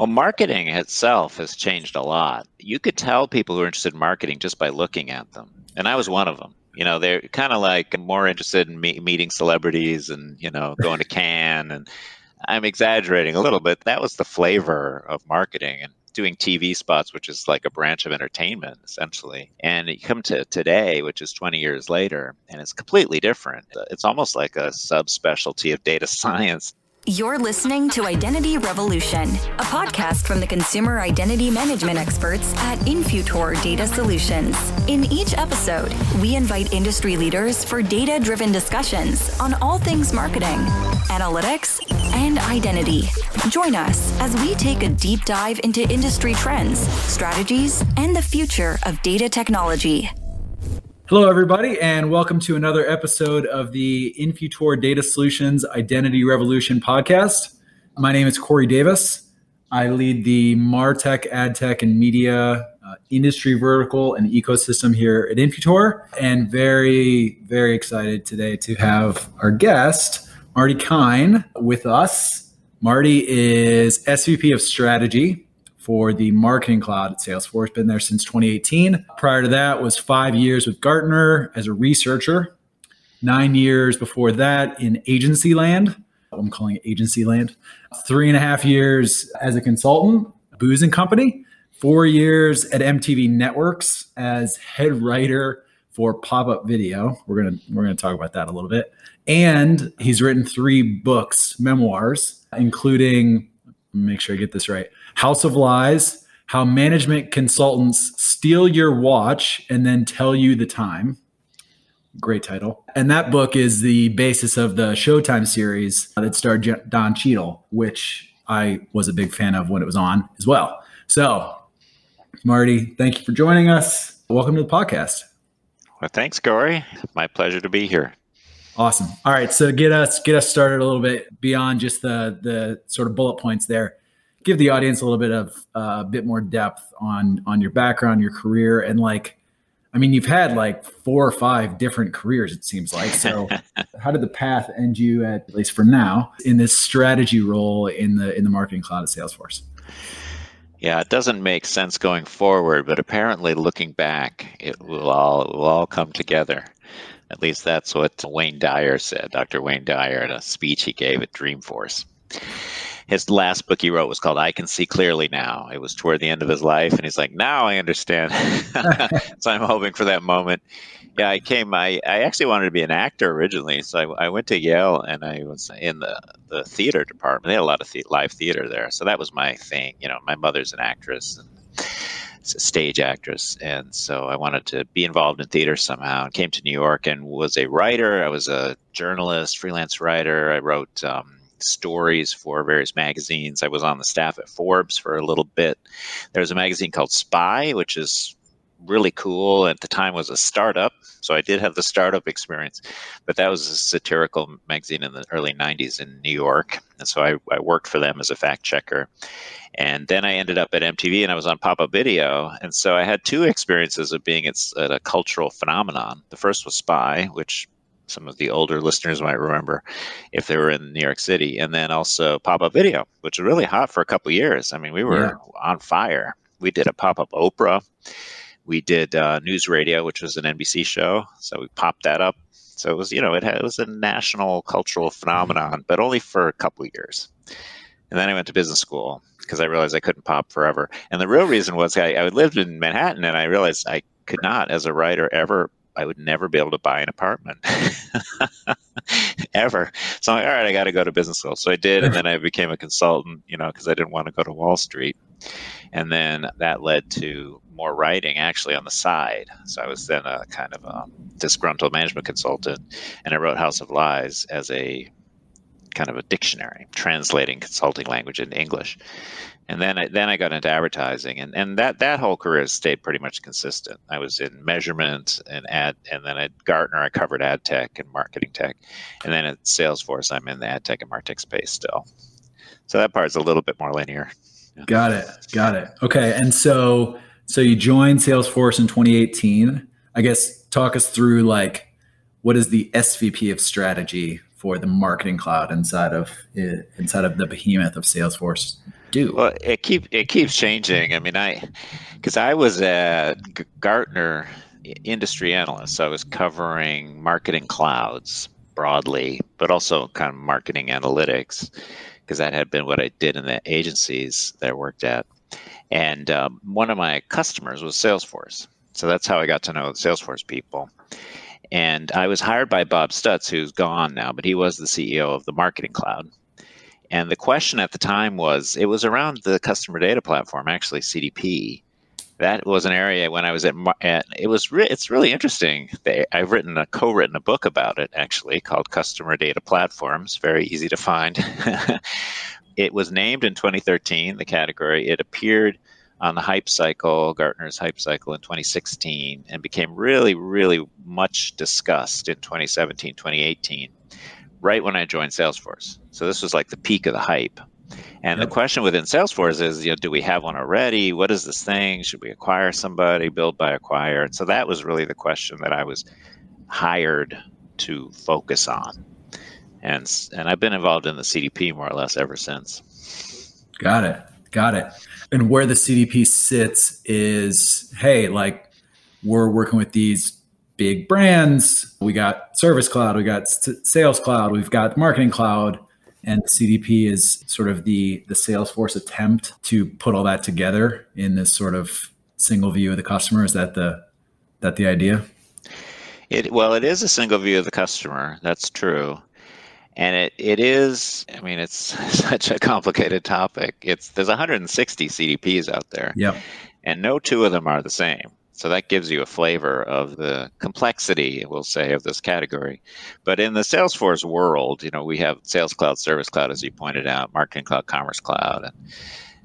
Well, marketing itself has changed a lot. You could tell people who are interested in marketing just by looking at them. And I was one of them. You know, they're kind of like more interested in me- meeting celebrities and, you know, going to Cannes. And I'm exaggerating a little bit. That was the flavor of marketing. And doing TV spots, which is like a branch of entertainment essentially. And you come to today, which is 20 years later, and it's completely different. It's almost like a subspecialty of data science. You're listening to Identity Revolution, a podcast from the consumer identity management experts at Infutor Data Solutions. In each episode, we invite industry leaders for data driven discussions on all things marketing, analytics, and identity. Join us as we take a deep dive into industry trends, strategies, and the future of data technology. Hello, everybody, and welcome to another episode of the Infutor Data Solutions Identity Revolution podcast. My name is Corey Davis. I lead the Martech, AdTech, and Media uh, industry vertical and ecosystem here at Infutor, and very, very excited today to have our guest, Marty Kihn, with us. Marty is SVP of Strategy for the marketing cloud at Salesforce. Been there since 2018. Prior to that was five years with Gartner as a researcher. Nine years before that in agency land. I'm calling it agency land. Three and a half years as a consultant, Booz and Company. Four years at MTV Networks as head writer for pop-up video. We're gonna we're gonna talk about that a little bit. And he's written three books, memoirs, including make sure I get this right. House of Lies, how management consultants steal your watch and then tell you the time. Great title. And that book is the basis of the Showtime series that starred Don Cheadle, which I was a big fan of when it was on as well. So, Marty, thank you for joining us. Welcome to the podcast. Well, thanks, Corey. My pleasure to be here. Awesome. All right, so get us get us started a little bit beyond just the the sort of bullet points there give the audience a little bit of uh, a bit more depth on on your background, your career, and like, I mean, you've had like four or five different careers. It seems like. So, how did the path end you at, at least for now in this strategy role in the in the marketing cloud at Salesforce? Yeah, it doesn't make sense going forward, but apparently, looking back, it will all it will all come together. At least that's what Wayne Dyer said, Dr. Wayne Dyer, in a speech he gave at Dreamforce his last book he wrote was called I Can See Clearly Now. It was toward the end of his life, and he's like, now I understand. so I'm hoping for that moment. Yeah, I came. I, I actually wanted to be an actor originally, so I, I went to Yale and I was in the, the theater department. They had a lot of the, live theater there, so that was my thing. You know, my mother's an actress and stage actress, and so I wanted to be involved in theater somehow. And came to New York and was a writer. I was a journalist, freelance writer. I wrote. Um, stories for various magazines. I was on the staff at Forbes for a little bit. There was a magazine called Spy, which is really cool. At the time, was a startup, so I did have the startup experience. But that was a satirical magazine in the early '90s in New York, and so I, I worked for them as a fact checker. And then I ended up at MTV, and I was on pop-up video. And so I had two experiences of being at, at a cultural phenomenon. The first was Spy, which some of the older listeners might remember if they were in New York City. And then also pop up video, which was really hot for a couple years. I mean, we were yeah. on fire. We did a pop up Oprah. We did uh, news radio, which was an NBC show. So we popped that up. So it was, you know, it, had, it was a national cultural phenomenon, but only for a couple years. And then I went to business school because I realized I couldn't pop forever. And the real reason was I, I lived in Manhattan and I realized I could not, as a writer, ever I would never be able to buy an apartment ever. So I'm like, all right, I got to go to business school. So I did, and then I became a consultant, you know, because I didn't want to go to Wall Street. And then that led to more writing actually on the side. So I was then a kind of a disgruntled management consultant, and I wrote House of Lies as a kind of a dictionary translating consulting language into English and then I, then I got into advertising, and, and that that whole career stayed pretty much consistent. I was in measurement and ad, and then at Gartner I covered ad tech and marketing tech, and then at Salesforce I'm in the ad tech and martech space still. So that part's a little bit more linear. Yeah. Got it. Got it. Okay, and so so you joined Salesforce in 2018. I guess talk us through like what is the SVP of strategy for the marketing cloud inside of inside of the behemoth of Salesforce? do? Well, it keep it keeps changing. I mean, I because I was at Gartner industry analyst, so I was covering marketing clouds broadly, but also kind of marketing analytics because that had been what I did in the agencies that I worked at. And um, one of my customers was Salesforce. So that's how I got to know Salesforce people. And I was hired by Bob Stutz, who's gone now, but he was the CEO of the Marketing Cloud. And the question at the time was it was around the customer data platform, actually, CDP. That was an area when I was at, at it was re- it's really interesting. They, I've written a co-written a book about it actually called Customer Data Platforms. Very easy to find. it was named in 2013. The category it appeared on the hype cycle, Gartner's hype cycle in 2016, and became really, really much discussed in 2017, 2018, right when I joined Salesforce. So this was like the peak of the hype. And yep. the question within Salesforce is, you know, do we have one already? What is this thing? Should we acquire somebody, build by acquire? And so that was really the question that I was hired to focus on. And and I've been involved in the CDP more or less ever since. Got it. Got it and where the CDP sits is, hey, like we're working with these big brands. We got Service Cloud, we got Sales Cloud, we've got Marketing Cloud, and CDP is sort of the the Salesforce attempt to put all that together in this sort of single view of the customer. Is that the that the idea? It well, it is a single view of the customer. That's true and it, it is i mean it's such a complicated topic. It's there's 160 cdps out there. Yep. and no two of them are the same. So that gives you a flavor of the complexity we'll say of this category. But in the salesforce world you know we have sales cloud service cloud as you pointed out marketing cloud commerce cloud and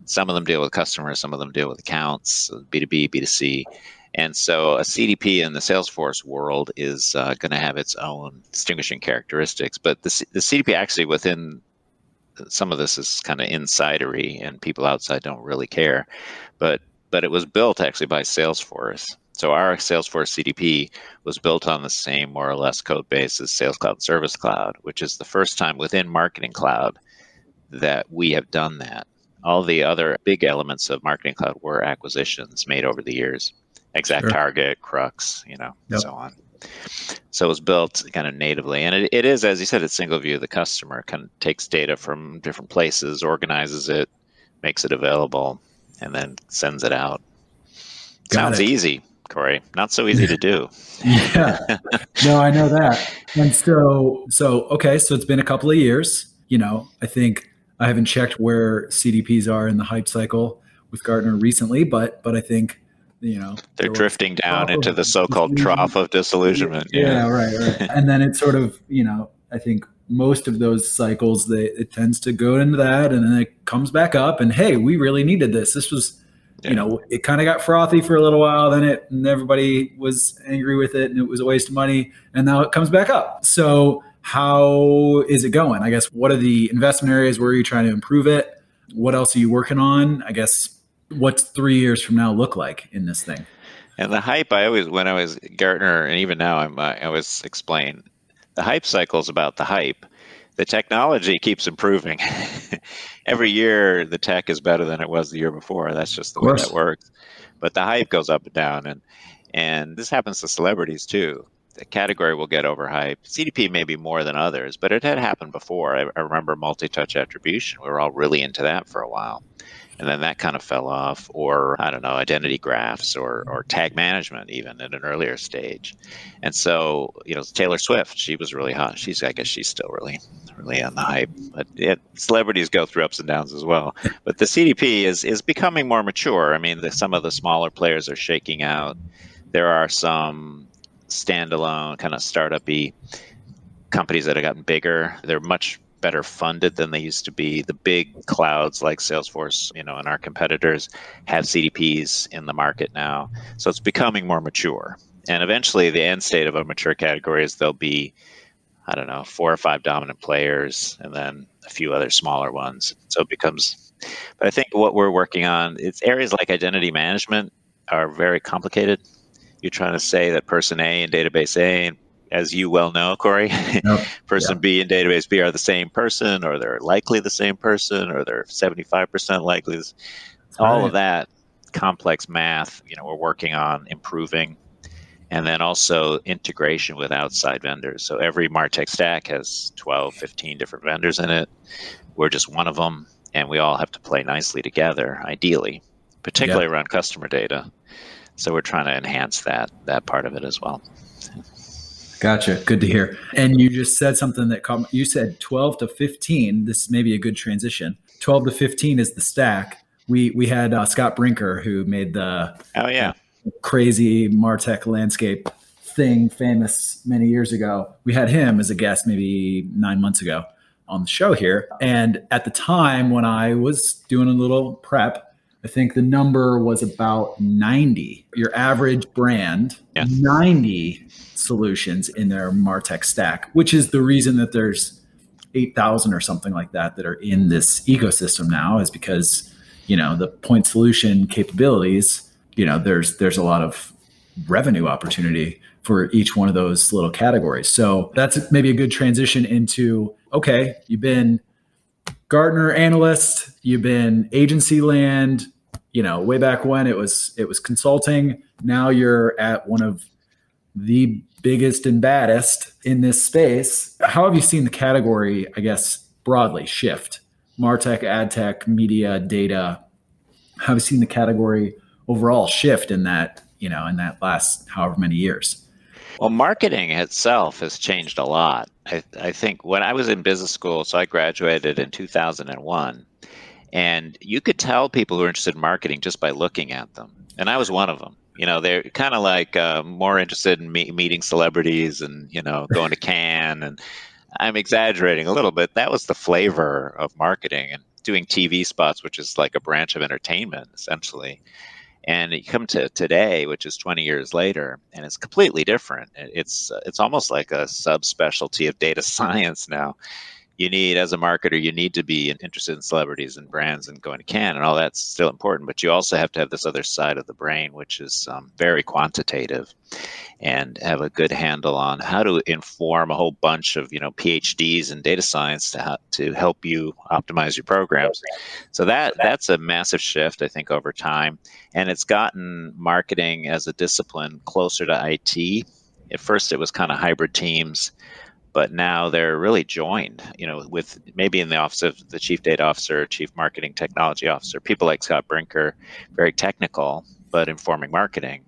some of them deal with customers some of them deal with accounts b2b b2c and so a CDP in the Salesforce world is uh, going to have its own distinguishing characteristics. But the, the CDP actually within some of this is kind of insidery and people outside don't really care. But but it was built actually by Salesforce. So our Salesforce CDP was built on the same more or less code base as Sales Cloud Service Cloud, which is the first time within Marketing Cloud that we have done that. All the other big elements of Marketing Cloud were acquisitions made over the years exact sure. target, Krux, you know, yep. so on. So it was built kind of natively. And it, it is, as you said, it's single view of the customer. Kind of takes data from different places, organizes it, makes it available, and then sends it out. Got Sounds it. easy, Corey. Not so easy to do. yeah. No, I know that. And so so okay, so it's been a couple of years. You know, I think I haven't checked where CDPs are in the hype cycle with Gartner recently, but but I think you know they're drifting down into the so-called trough of disillusionment yeah, yeah right right. And then it's sort of you know i think most of those cycles they it tends to go into that and then it comes back up and hey we really needed this. This was yeah. you know it kind of got frothy for a little while then it and everybody was angry with it and it was a waste of money and now it comes back up. So how is it going i guess what are the investment areas where are you trying to improve it what else are you working on i guess what's three years from now look like in this thing? And the hype, I always, when I was Gartner, and even now, I'm, uh, I always explain the hype cycle is about the hype. The technology keeps improving. Every year, the tech is better than it was the year before. That's just the way that works. But the hype goes up and down, and and this happens to celebrities too. The category will get overhyped. CDP may be more than others, but it had happened before. I, I remember multi-touch attribution. We were all really into that for a while. And then that kind of fell off or i don't know identity graphs or, or tag management even at an earlier stage. And so you know taylor swift she was really hot. She's i guess she's still really really on the hype. But it, celebrities go through ups and downs as well. But the cdp is is becoming more mature. I mean the, some of the smaller players are shaking out. There are some standalone kind of startup-y companies that have gotten bigger they're much better funded than they used to be. The big clouds like Salesforce, you know, and our competitors have CDPs in the market now. So it's becoming more mature. And eventually the end state of a mature category is there'll be, I don't know, four or five dominant players and then a few other smaller ones. So it becomes but I think what we're working on, it's areas like identity management are very complicated. You're trying to say that person A and database A and as you well know, Corey, Yep. person. B and database B are the same person, or they're likely the same person, or they're 75% likely. this- All right. of that complex math, you know, we're working on improving. And then also integration with outside vendors. So every Martech stack has 12, 15 different vendors in it. We're just one of them, and we all have to play nicely together, ideally, particularly around customer data. So we're trying to enhance that that part of it as well. Gotcha. Good to hear. And you just said something that caught, you said 12 to 15. This may be a good transition. 12 to 15 is the stack. We we had uh, Scott Brinker who made the Oh yeah, crazy Martech landscape thing famous many years ago. We had him as a guest maybe nine months ago on the show here. And at the time when I was doing a little prep, I think the number was about 90. Your average brand, Yeah. 90 solutions in their Martech stack, which is the reason that there's 8,000 or something like that that are in this ecosystem now is because, you know, the point solution capabilities, you know, there's there's a lot of revenue opportunity for each one of those little categories. So that's maybe a good transition into okay, you've been Gartner analyst, you've been agency land, you know, way back when it was it was consulting. Now you're at one of the biggest and baddest in this space. How have you seen the category, I guess, broadly shift? Martech, ad tech, media, data. How have you seen the category overall shift in that, you know, in that last however many years? Well, marketing itself has changed a lot. I, I think when I was in business school, so I graduated in 2001, and you could tell people who are interested in marketing just by looking at them. And I was one of them. You know, they're kind of like uh, more interested in me- meeting celebrities and, you know, going to Cannes. And I'm exaggerating a little bit. That was the flavor of marketing and doing TV spots, which is like a branch of entertainment, essentially. And you come to today, which is 20 years later, and it's completely different. It's it's almost like a subspecialty of data science now. You need, as a marketer, you need to be interested in celebrities and brands and going to Cannes and all that's still important. But you also have to have this other side of the brain, which is um, very quantitative, and have a good handle on how to inform a whole bunch of you know PhDs in data science to to help you optimize your programs. So that that's a massive shift, I think, over time, and it's gotten marketing as a discipline closer to IT. At first, it was kind of hybrid teams, but now they're really joined. You know, with maybe in the office of the chief data officer, chief marketing technology officer, people like Scott Brinker, very technical, but informing marketing.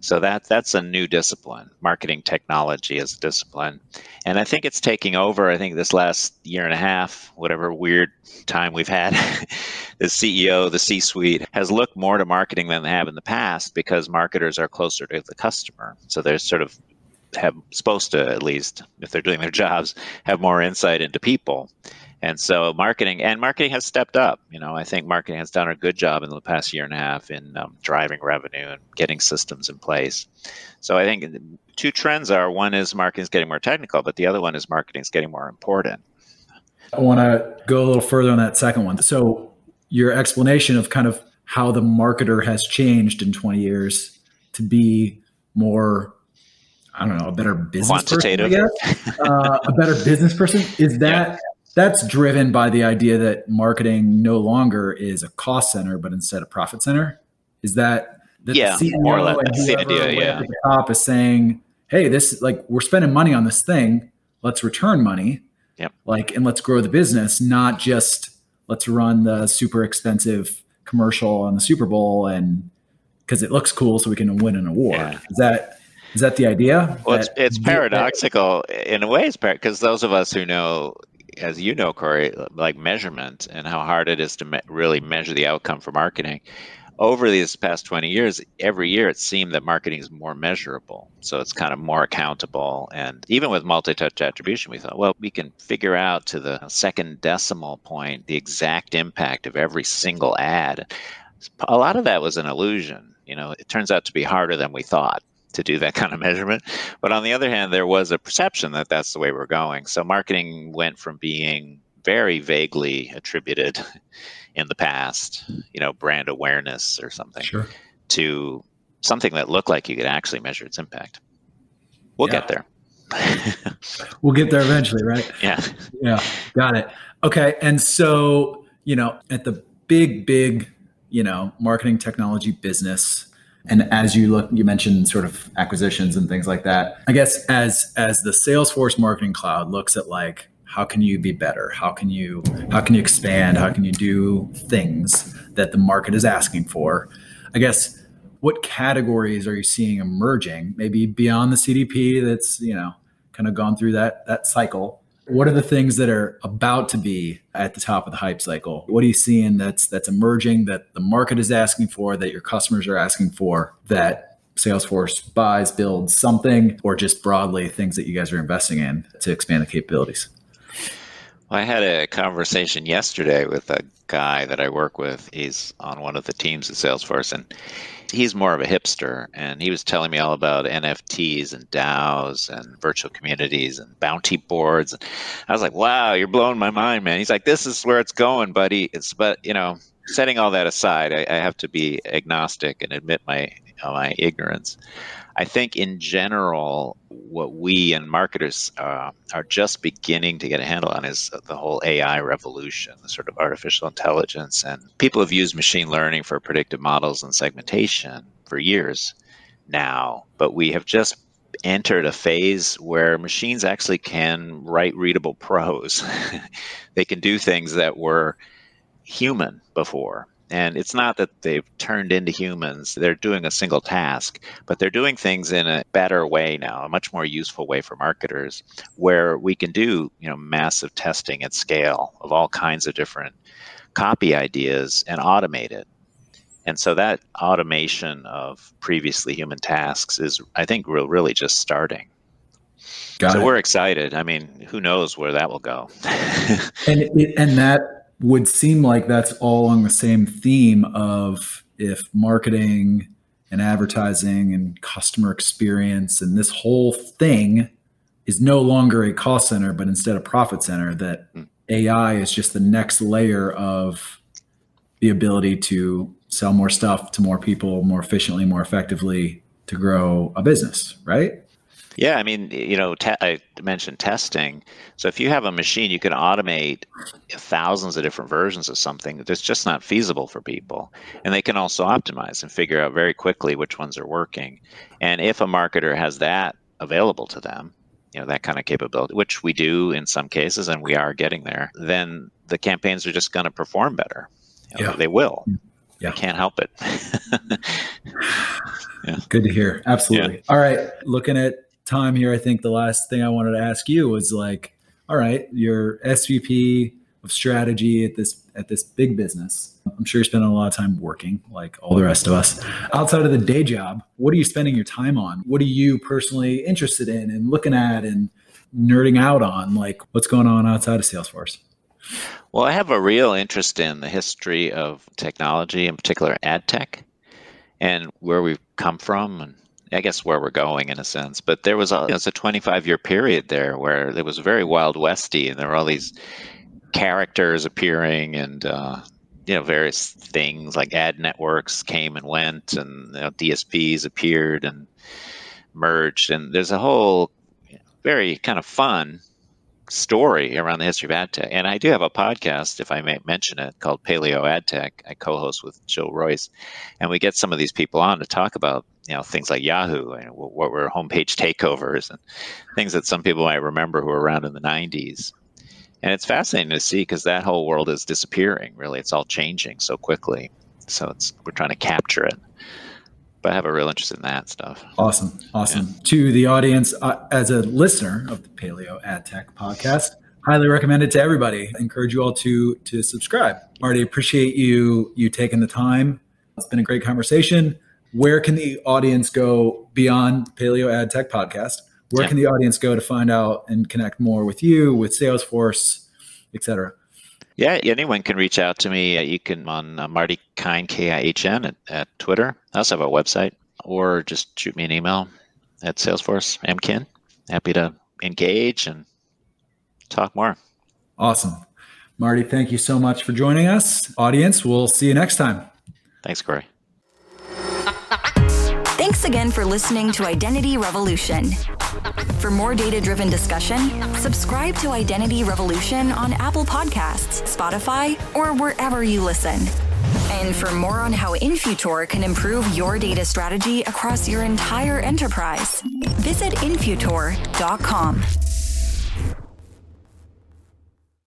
So that that's a new discipline, marketing technology as a discipline, and I think it's taking over. I think this last year and a half, whatever weird time we've had, the CEO, the C-suite has looked more to marketing than they have in the past because marketers are closer to the customer. So they're sort of have supposed to at least if they're doing their jobs have more insight into people. And so marketing and marketing has stepped up. You know i think marketing has done a good job in the past year and a half in um, driving revenue and getting systems in place. So i think two trends are one is marketing is getting more technical but the other one is marketing is getting more important. I want to go a little further on that second one. So, your explanation of kind of how the marketer has changed in 20 years to be more, I don't know, a better business Quantitative. person, guess, uh, a better business person is that that's driven by the idea that marketing no longer is a cost center, but instead a profit center. Is that that Yeah, the CEO more or less. and That's the idea, yeah. at the top is saying, "Hey, this like we're spending money on this thing. Let's return money." Yep. like and let's grow the business not just let's run the super expensive commercial on the super bowl and because it looks cool so we can win an award Yeah. is that is that the idea Well, it's, it's paradoxical in a way. It's because those of us who know, as you know, Corey, like measurement and how hard it is to me- really measure the outcome for marketing. Over these past 20 years, every year it seemed that marketing is more measurable. So it's kind of more accountable. And even with multi touch attribution, we thought, well, we can figure out to the second decimal point the exact impact of every single ad. A lot of that was an illusion. You know, it turns out to be harder than we thought to do that kind of measurement. But on the other hand, there was a perception that that's the way we're going. So marketing went from being very vaguely attributed in the past, you know, brand awareness or something, sure to something that looked like you could actually measure its impact. We'll Yeah. get there. we'll get there eventually, right? Yeah. Yeah. Got it. Okay. And so, you know, at the big, big, you know, marketing technology business, and as you look, you mentioned sort of acquisitions and things like that. I guess as as the Salesforce Marketing Cloud looks at like how can you be better? How can you how can you expand? How can you do things that the market is asking for? I guess what categories are you seeing emerging? Maybe beyond the CDP that's, you know, kind of gone through that that cycle. What are the things that are about to be at the top of the hype cycle? What are you seeing that's that's emerging that the market is asking for, that your customers are asking for, that Salesforce buys, builds something, or just broadly things that you guys are investing in to expand the capabilities? I had a conversation yesterday with a guy that I work with. He's on one of the teams at Salesforce, and he's more of a hipster. And he was telling me all about NFTs and DAOs and virtual communities and bounty boards. I was like, "Wow, you're blowing my mind, man." He's like, "This is where it's going, buddy." It's but you know, setting all that aside, I, I have to be agnostic and admit my know, my ignorance. I think in general, what we and marketers uh, are just beginning to get a handle on is the whole AI revolution, the sort of artificial intelligence. And people have used machine learning for predictive models and segmentation for years now, but we have just entered a phase where machines actually can write readable prose. they can do things that were human before. And it's not that they've turned into humans, they're doing a single task, but they're doing things in a better way now, a much more useful way for marketers, where we can do, you know, massive testing at scale of all kinds of different copy ideas and automate it. And so that automation of previously human tasks is, I think, we're really just starting. Got so it. we're excited. I mean, who knows where that will go? and and that would seem like that's all along the same theme of if marketing and advertising and customer experience and this whole thing is no longer a cost center but instead a profit center that mm. ai is just the next layer of the ability to sell more stuff to more people more efficiently more effectively to grow a business right yeah, I mean, you know, te- I mentioned testing. So if you have a machine, you can automate thousands of different versions of something that's just not feasible for people. And they can also optimize and figure out very quickly which ones are working. And if a marketer has that available to them, you know, that kind of capability, which we do in some cases, and we are getting there, then the campaigns are just going to perform better. You know, yeah. They will. Mm, yeah. can't help it. yeah. Good to hear. Absolutely. Yeah. All right. Looking at time here, I think the last thing I wanted to ask you was like, all right, you're SVP of strategy at this at this big business. I'm sure you're spending a lot of time working, like all the rest of us. Outside of the day job, what are you spending your time on? What are you personally interested in and looking at and nerding out on? Like what's going on outside of Salesforce? Well, I have a real interest in the history of technology, in particular ad tech, and where we've come from and I guess where we're going in a sense. But there was a it was a 25 year period there where it was very wild westy, and there were all these characters appearing and uh, you know various things like ad networks came and went, and you know, DSPs appeared and merged, and there's a whole very kind of fun story around the history of ad tech. And I do have a podcast, if I may mention it, called Paleo Ad Tech. I co-host with Jill Royce, and we get some of these people on to talk about you know things like Yahoo and what were homepage takeovers and things that some people might remember who were around in the 90s. And it's fascinating to see because that whole world is disappearing. Really, it's all changing so quickly. So it's we're trying to capture it. But I have a real interest in that stuff. Awesome, awesome. Yeah. To the audience, uh, as a listener of the Paleo Ad Tech podcast, highly recommend it to everybody. I encourage you all to to subscribe. Marty, appreciate you you taking the time. It's been a great conversation where can the audience go beyond Paleo Ad Tech Podcast? Where yeah. can the audience go to find out and connect more with you, with Salesforce, et cetera? Yeah, anyone can reach out to me. You can on uh, Marty Kihn, K I H N, at, at Twitter. I also have a website, or just shoot me an email at Salesforce MKihn. Happy to engage and talk more. Awesome. Marty, thank you so much for joining us. Audience, we'll see you next time. Thanks, Corey. Again for listening to Identity Revolution. For more data driven discussion, subscribe to Identity Revolution on Apple Podcasts, Spotify, or wherever you listen. And for more on how Infutor can improve your data strategy across your entire enterprise, visit Infutor.com.